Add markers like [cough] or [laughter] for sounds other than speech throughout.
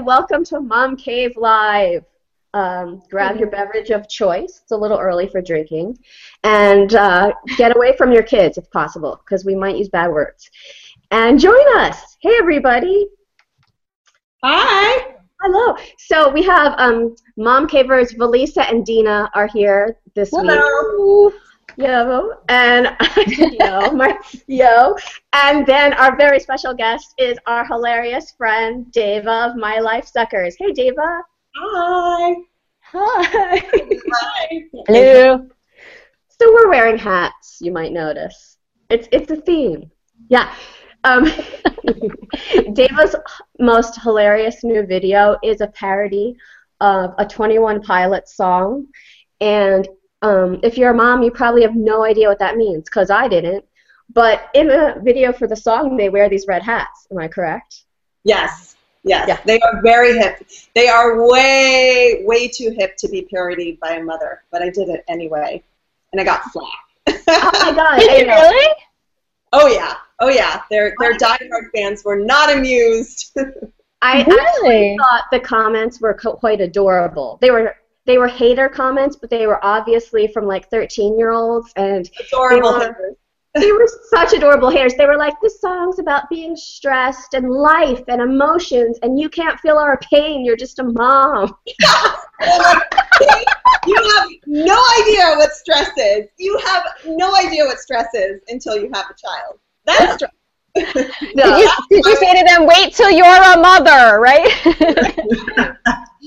welcome to Mom Cave Live. Um, grab your beverage of choice. It's a little early for drinking. And uh, get away from your kids if possible, because we might use bad words. And join us. Hey, everybody. Hi. Hello. So we have um, Mom Cavers, Valisa and Dina are here this Hello. week. Yo, and [laughs] yo, my yo, and then our very special guest is our hilarious friend Deva of My Life Suckers. Hey, Deva. Hi. Hi. Hi. Hello. So we're wearing hats. You might notice. It's it's a theme. Yeah. Um, [laughs] Deva's most hilarious new video is a parody of a 21 Pilots song, and um, if you're a mom, you probably have no idea what that means, because I didn't. But in the video for the song, they wear these red hats. Am I correct? Yes. Yes. Yeah. They are very hip. They are way, way too hip to be parodied by a mother, but I did it anyway, and I got flack. Oh my [laughs] god! Did you really? oh yeah. Oh yeah. Their their diehard fans were not amused. [laughs] I Really? actually thought the comments were quite adorable. They were they were hater comments, but they were obviously from like 13 year olds, and Adorable. They were- they were such adorable haters. They were like, "This song's about being stressed and life and emotions, and you can't feel our pain. You're just a mom." They're like, "See? you have no idea what stress is. You have no idea what stress is until you have a child. That's stress. [laughs] No. Did you, did you say to them, wait till you're a mother, right? [laughs]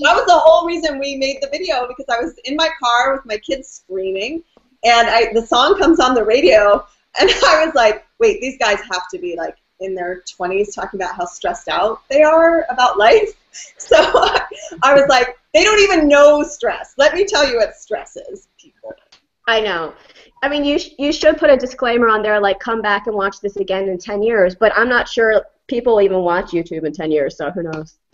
That was the whole reason we made the video because I was in my car with my kids screaming, and I the song comes on the radio, [laughs] and I was like, wait, these guys have to be like in their 20s talking about how stressed out they are about life. So I was like, they don't even know stress. Let me tell you what stress is, people. I know. I mean, you sh- you should put a disclaimer on there, like, "Come back and watch this again in 10 years." But I'm not sure people even watch YouTube in 10 years, so who knows? [laughs]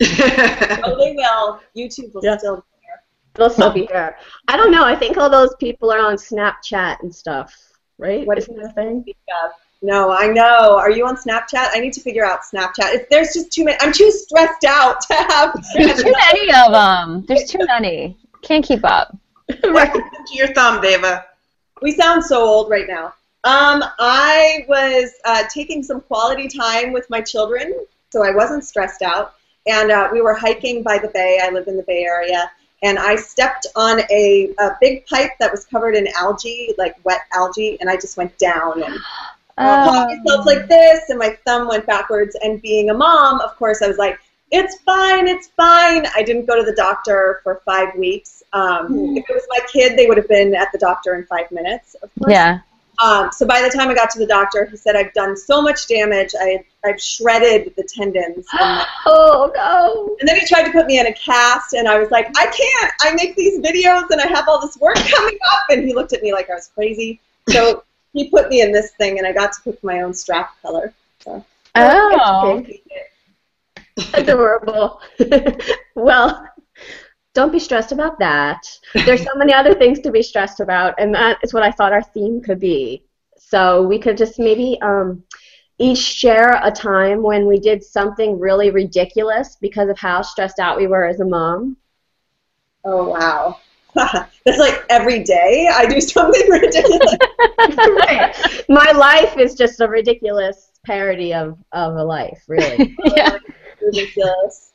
Oh, they will. YouTube will Yeah. still be here. They'll still be here. I don't know. I think all those people are on Snapchat and stuff, right? What Isn't that thing? No, I know. Are you on Snapchat? I need to figure out Snapchat. If there's just too many, I'm too stressed out to have. [laughs] There's too many of them. There's too many. Can't keep up. right. your thumb, Deva. We sound so old right now. Um, I was uh, taking some quality time with my children, so I wasn't stressed out. And uh, we were hiking by the bay. I live in the Bay Area. And I stepped on a, a big pipe that was covered in algae, like wet algae, and I just went down and caught myself like this, and my thumb went backwards. And being a mom, of course, I was like, it's fine, it's fine. I didn't go to the doctor for five weeks. Um, If it was my kid, they would have been at the doctor in five minutes, of course. yeah. Um, so by the time I got to the doctor, he said I've done so much damage. I I've shredded the tendons. in [gasps] Oh no. and then he tried to put me in a cast, and I was like, I can't. I make these videos, and I have all this work [laughs] coming up. And he looked at me like I was crazy. So [laughs] he put me in this thing, and I got to pick my own strap color. So Oh. Adorable. [laughs] well, don't be stressed about that. There's so many other things to be stressed about, and that is what I thought our theme could be. So we could just maybe um, each share a time when we did something really ridiculous because of how stressed out we were as a mom. oh wow. [laughs] That's like every day I do something [laughs] ridiculous. Right. My life is just a ridiculous parody of, of a life, really. [laughs] yeah. Ridiculous.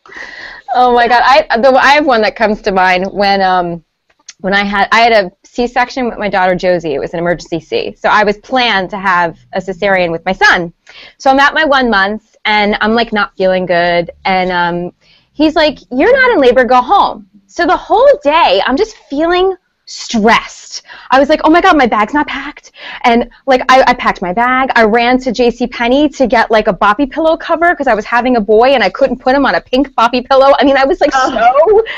Oh my God. I the, I have one that comes to mind when um when I had I had a C-section with my daughter Josie. It was an emergency C. So I was planned to have a cesarean with my son. So I'm at my one month and I'm like not feeling good and um he's like, You're not in labor, go home. So the whole day I'm just feeling stressed. I was like, oh my god, my bag's not packed. And like I, I packed my bag. I ran to J.C. Penney to get like a boppy pillow cover because I was having a boy and I couldn't put him on a pink boppy pillow. I mean, I was like so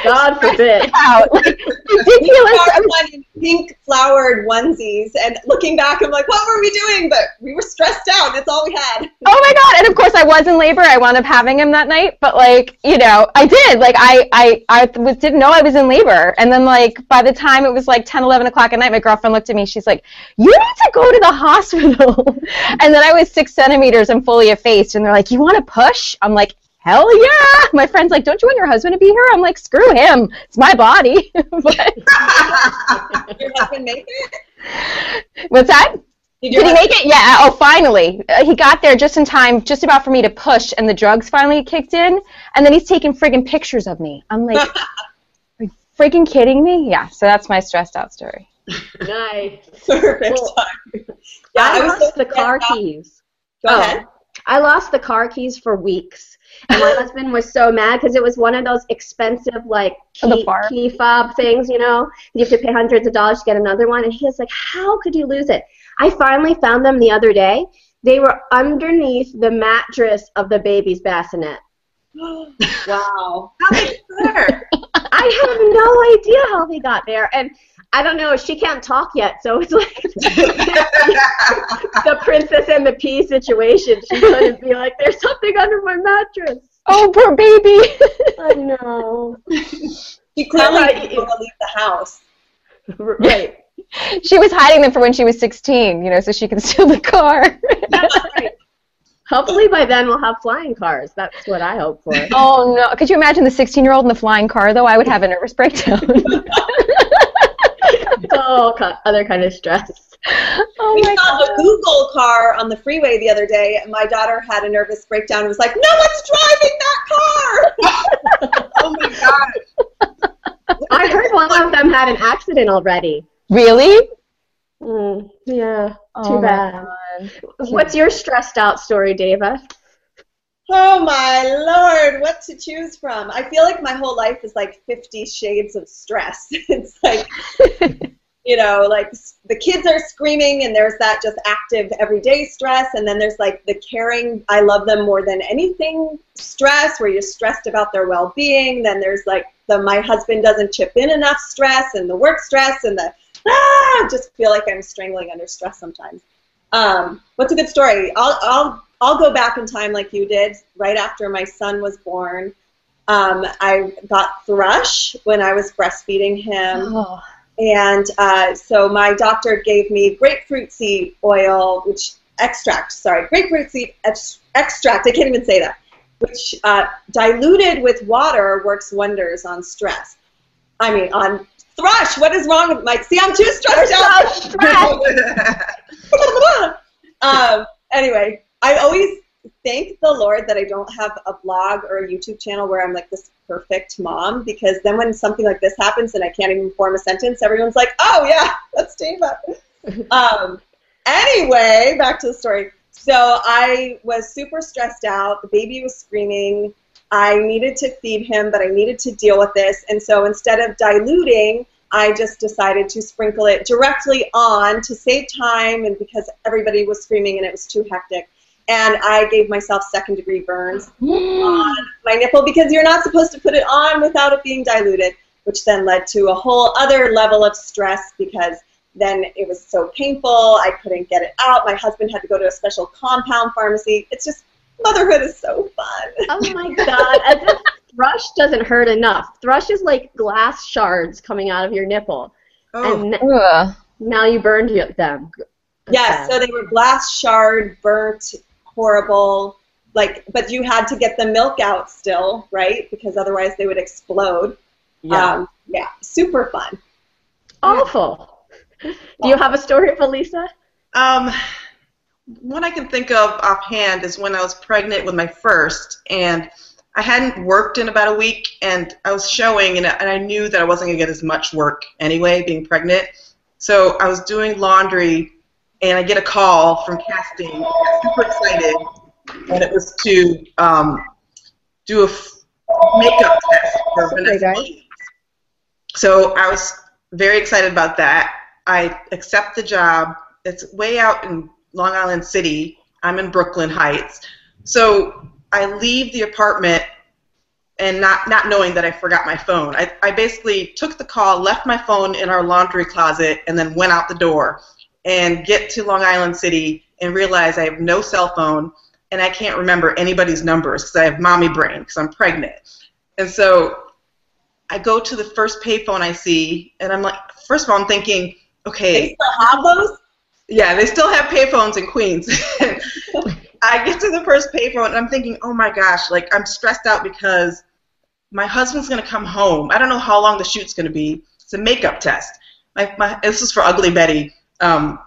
God forbid. out, [laughs] like, ridiculous. [laughs] Pink flowered onesies, and looking back, I'm like, what were we doing? But we were stressed out. That's all we had. Oh my god! And of course, I was in labor. I wound up having him that night. But like, you know, I did. Like, I, I, I was, didn't know I was in labor. And then like, by the time it was like 10, 11 o'clock at night, my girlfriend looked at me. She's like, "You need to go to the hospital." [laughs] and then I was six centimeters and fully effaced. And they're like, "You want to push?" I'm like, hell yeah. My friend's like, don't you want your husband to be here? I'm like, screw him. It's my body. [laughs] but, Your husband make it? what's that? Did Did he make it? Yeah. Oh, finally. Uh, he got there just in time, just about for me to push, and the drugs finally kicked in. And then he's taking friggin' pictures of me. I'm like, [laughs] are you freaking kidding me? Yeah. So that's my stressed out story. Nice. [laughs] Perfect Well. Yeah, I, I was lost so the car out. keys. Go Oh. ahead. I lost the car keys for weeks. And my [laughs] husband was so mad because it was one of those expensive, like, the key, key fob things, you know? You have to pay hundreds of dollars to get another one. And he was like, How could you lose it? I finally found them the other day. They were underneath the mattress of the baby's bassinet. [gasps] wow. How did you get there? I have no idea how they got there. And I don't know, she can't talk yet, so it's like the [laughs] [laughs] princess and the pea situation. She couldn't be like, There's something under my mattress. Oh, poor baby. [laughs] I know. She clearly Right. didn't want to leave the house. [laughs] Right. she was hiding them for when she was 16, you know, so she can [laughs] steal the car. That's right. Hopefully by then we'll have flying cars. That's what I hope for. oh no! Could you imagine the 16-year-old in the flying car? Though I would have a nervous breakdown. oh, other kind of stress. Oh We saw god! a Google car on the freeway the other day, and my daughter had a nervous breakdown and was like, No one's driving that car! [laughs] Oh my god. I heard one of them had an accident already. Really? Mm, yeah. Oh Too my bad. What's your stressed out story, Deva? Oh my lord, what to choose from? I feel like my whole life is like 50 shades of stress. [laughs] it's like, [laughs] you know, like the kids are screaming and there's that just active everyday stress. And then there's like the caring, I love them more than anything stress where you're stressed about their well being. Then there's like the my husband doesn't chip in enough stress and the work stress and the, ah, I just feel like I'm strangling under stress sometimes. Um, what's a good story? I'll, I'll, I'll go back in time like you did. Right after my son was born, um, I got thrush when I was breastfeeding him. Oh. And uh, so my doctor gave me grapefruit seed oil, which extract, sorry, grapefruit seed extract, I can't even say that, which uh, diluted with water works wonders on stress. I mean, on thrush. What is wrong with my, see, I'm too stressed out. [laughs] [laughs] um, anyway, I always thank the Lord that I don't have a blog or a YouTube channel where I'm like this perfect mom because then when something like this happens and I can't even form a sentence, everyone's like, oh, yeah, [laughs] that's Deva. [laughs] um, anyway, back to the story. So I was super stressed out. The baby was screaming. I needed to feed him, but I needed to deal with this. And so instead of diluting, I just decided to sprinkle it directly on to save time and because everybody was screaming and it was too hectic. And I gave myself second degree burns [gasps] on my nipple because you're not supposed to put it on without it being diluted, which then led to a whole other level of stress because then it was so painful. I couldn't get it out. My husband had to go to a special compound pharmacy. It's just, motherhood is so fun. Oh my god. As if thrush doesn't hurt enough. Thrush is like glass shards coming out of your nipple. Oh, And Ugh. now you burned them. Yes, so they were glass shard, burnt, horrible. Like, but you had to get the milk out still, right? Because otherwise they would explode. Um, yeah, super fun. Awful. Do you have a story, Felisa? Um, one I can think of offhand is when I was pregnant with my first, and I hadn't worked in about a week, and I was showing, and, and I knew that I wasn't going to get as much work anyway, being pregnant. So I was doing laundry, and I get a call from casting. I got super excited, and it was to um, do a f- makeup test for Vanessa. Williams. So I was very excited about that. I accept the job. It's way out in Long Island City. I'm in Brooklyn Heights. So I leave the apartment and not, not knowing that I forgot my phone. I, I basically took the call, left my phone in our laundry closet, and then went out the door and get to Long Island City and realize I have no cell phone and I can't remember anybody's numbers because I have mommy brain because I'm pregnant. And so I go to the first payphone I see, and I'm like, first of all, I'm thinking, okay. They still have those? yeah, they still have payphones in Queens. [laughs] I get to the first payphone and I'm thinking, oh my gosh, like I'm stressed out because my husband's gonna come home. I don't know how long the shoot's gonna be. It's a makeup test. My, my this is for Ugly Betty. Um,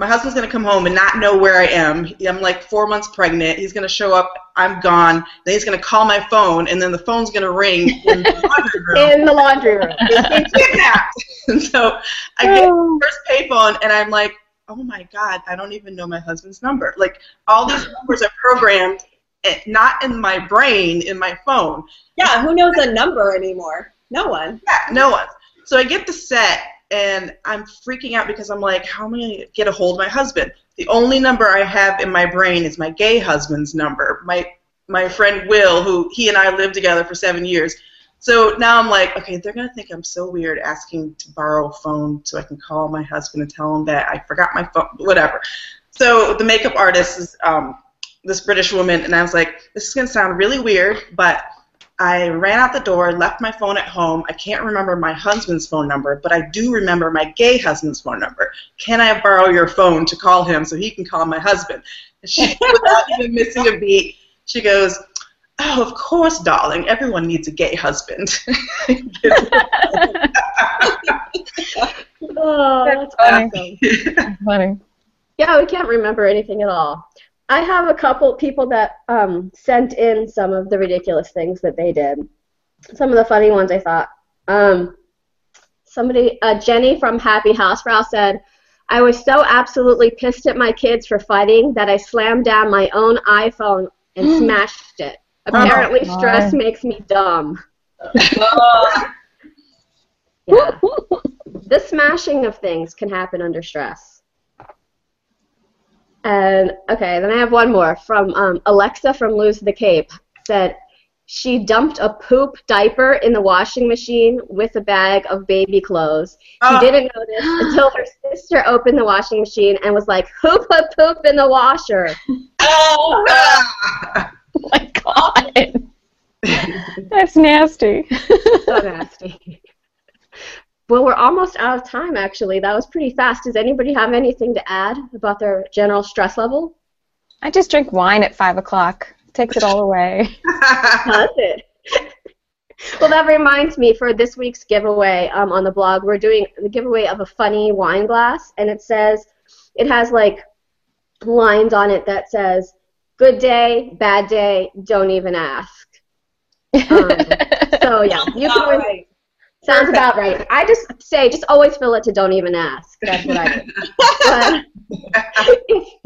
my husband's gonna come home and not know where I am. I'm like four months pregnant. He's gonna show up. I'm gone. Then he's gonna call my phone, and then the phone's gonna ring in the [laughs] laundry room. In the laundry room. [laughs] Kidnapped. [laughs] and so I get the first payphone, and I'm like, oh my god, I don't even know my husband's number. Like all these numbers are programmed, eh, not in my brain, in my phone. Yeah, who knows a number anymore? No one. Yeah, no one. So I get the set, and I'm freaking out because I'm like, how am I going to get a hold of my husband? The only number I have in my brain is my gay husband's number. My my friend Will, who he and I lived together for seven years. So now I'm like, okay, they're gonna think I'm so weird asking to borrow a phone so I can call my husband and tell him that I forgot my phone, whatever. So the makeup artist is um, this British woman, and I was like, this is gonna sound really weird, but I ran out the door, left my phone at home. I can't remember my husband's phone number, but I do remember my gay husband's phone number. Can I borrow your phone to call him so he can call my husband? And she, [laughs] without even missing a beat, she goes, Oh, of course, darling. Everyone needs a gay husband. [laughs] [laughs] Oh, that's funny. awesome. Funny. Yeah, we can't remember anything at all. I have a couple people that um, sent in some of the ridiculous things that they did. Some of the funny ones I thought. Um, somebody, uh, Jenny from Happy House Brow said, I was so absolutely pissed at my kids for fighting that I slammed down my own iPhone and [gasps] smashed it. Apparently, God. stress makes me dumb. [laughs] Yeah. the smashing of things can happen under stress. And okay, then I have one more from um, Alexa from Lose the Cape. Said she dumped a poop diaper in the washing machine with a bag of baby clothes. She Oh. didn't notice [gasps] until her sister opened the washing machine and was like, "Who put poop in the washer?" [laughs] Oh, [laughs] Ah. Oh my god. [laughs] That's nasty. so nasty. Well, we're almost out of time, actually. That was pretty fast. Does anybody have anything to add about their general stress level? I just drink wine at five o'clock. Takes it all [laughs] away. Does it? [laughs] well, that reminds me for this week's giveaway um, on the blog, we're doing the giveaway of a funny wine glass, and it says, it has like lines on it that says, good day, bad day, don't even ask. [laughs] Um, so, yeah, you can all Sounds about right. I just say, just always fill it to don't even ask. That's what I do.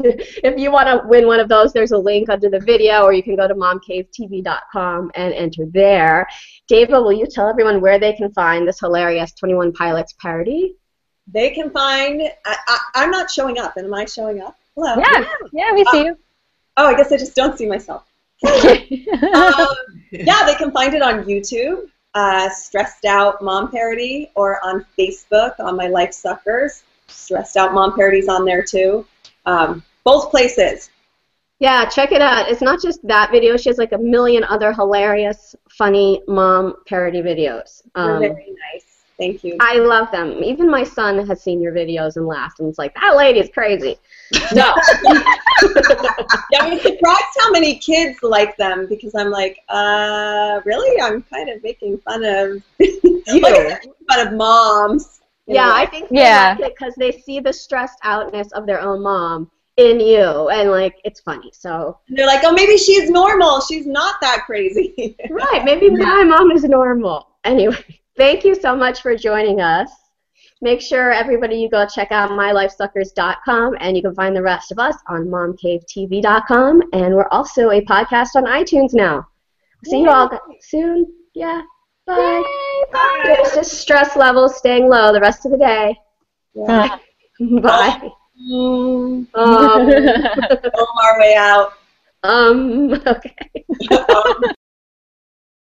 if, if you want to win one of those, there's a link under the video, or you can go to momcavetv.com and enter there. David, will you tell everyone where they can find this hilarious 21 Pilots parody? They can find. I, I, I'm not showing up. And am I showing up? Hello. yeah, yeah, we see you. Oh, I guess I just don't see myself. [laughs] um, yeah, they can find it on YouTube, uh, Stressed Out Mom Parody, or on Facebook on my Life Suckers. Stressed Out Mom Parodies on there too. Um, both places. Yeah, check it out. It's not just that video. She has like a million other hilarious, funny mom parody videos. Um, very nice. Thank you. I love them. Even my son has seen your videos and laughed, and it's like, that lady is crazy. No. [laughs] yeah, I'm surprised how many kids like them because I'm like, uh, really? I'm kind of making fun of [laughs] you. like, fun of moms. Yeah. I think they Yeah. like it because they see the stressed outness of their own mom in you, and like it's funny. So And they're like, oh, maybe she's normal. She's not that crazy. [laughs] right, maybe my mom is normal. Anyway, thank you so much for joining us. Make sure everybody you go check out mylifesuckers.com, and you can find the rest of us on momcavetv.com, and we're also a podcast on iTunes now. See you all soon. Yeah. Bye. Bye. It's just stress levels staying low the rest of the day. Yeah. [laughs] Bye. Um, [laughs] on our way out. um, [laughs] okay. Um,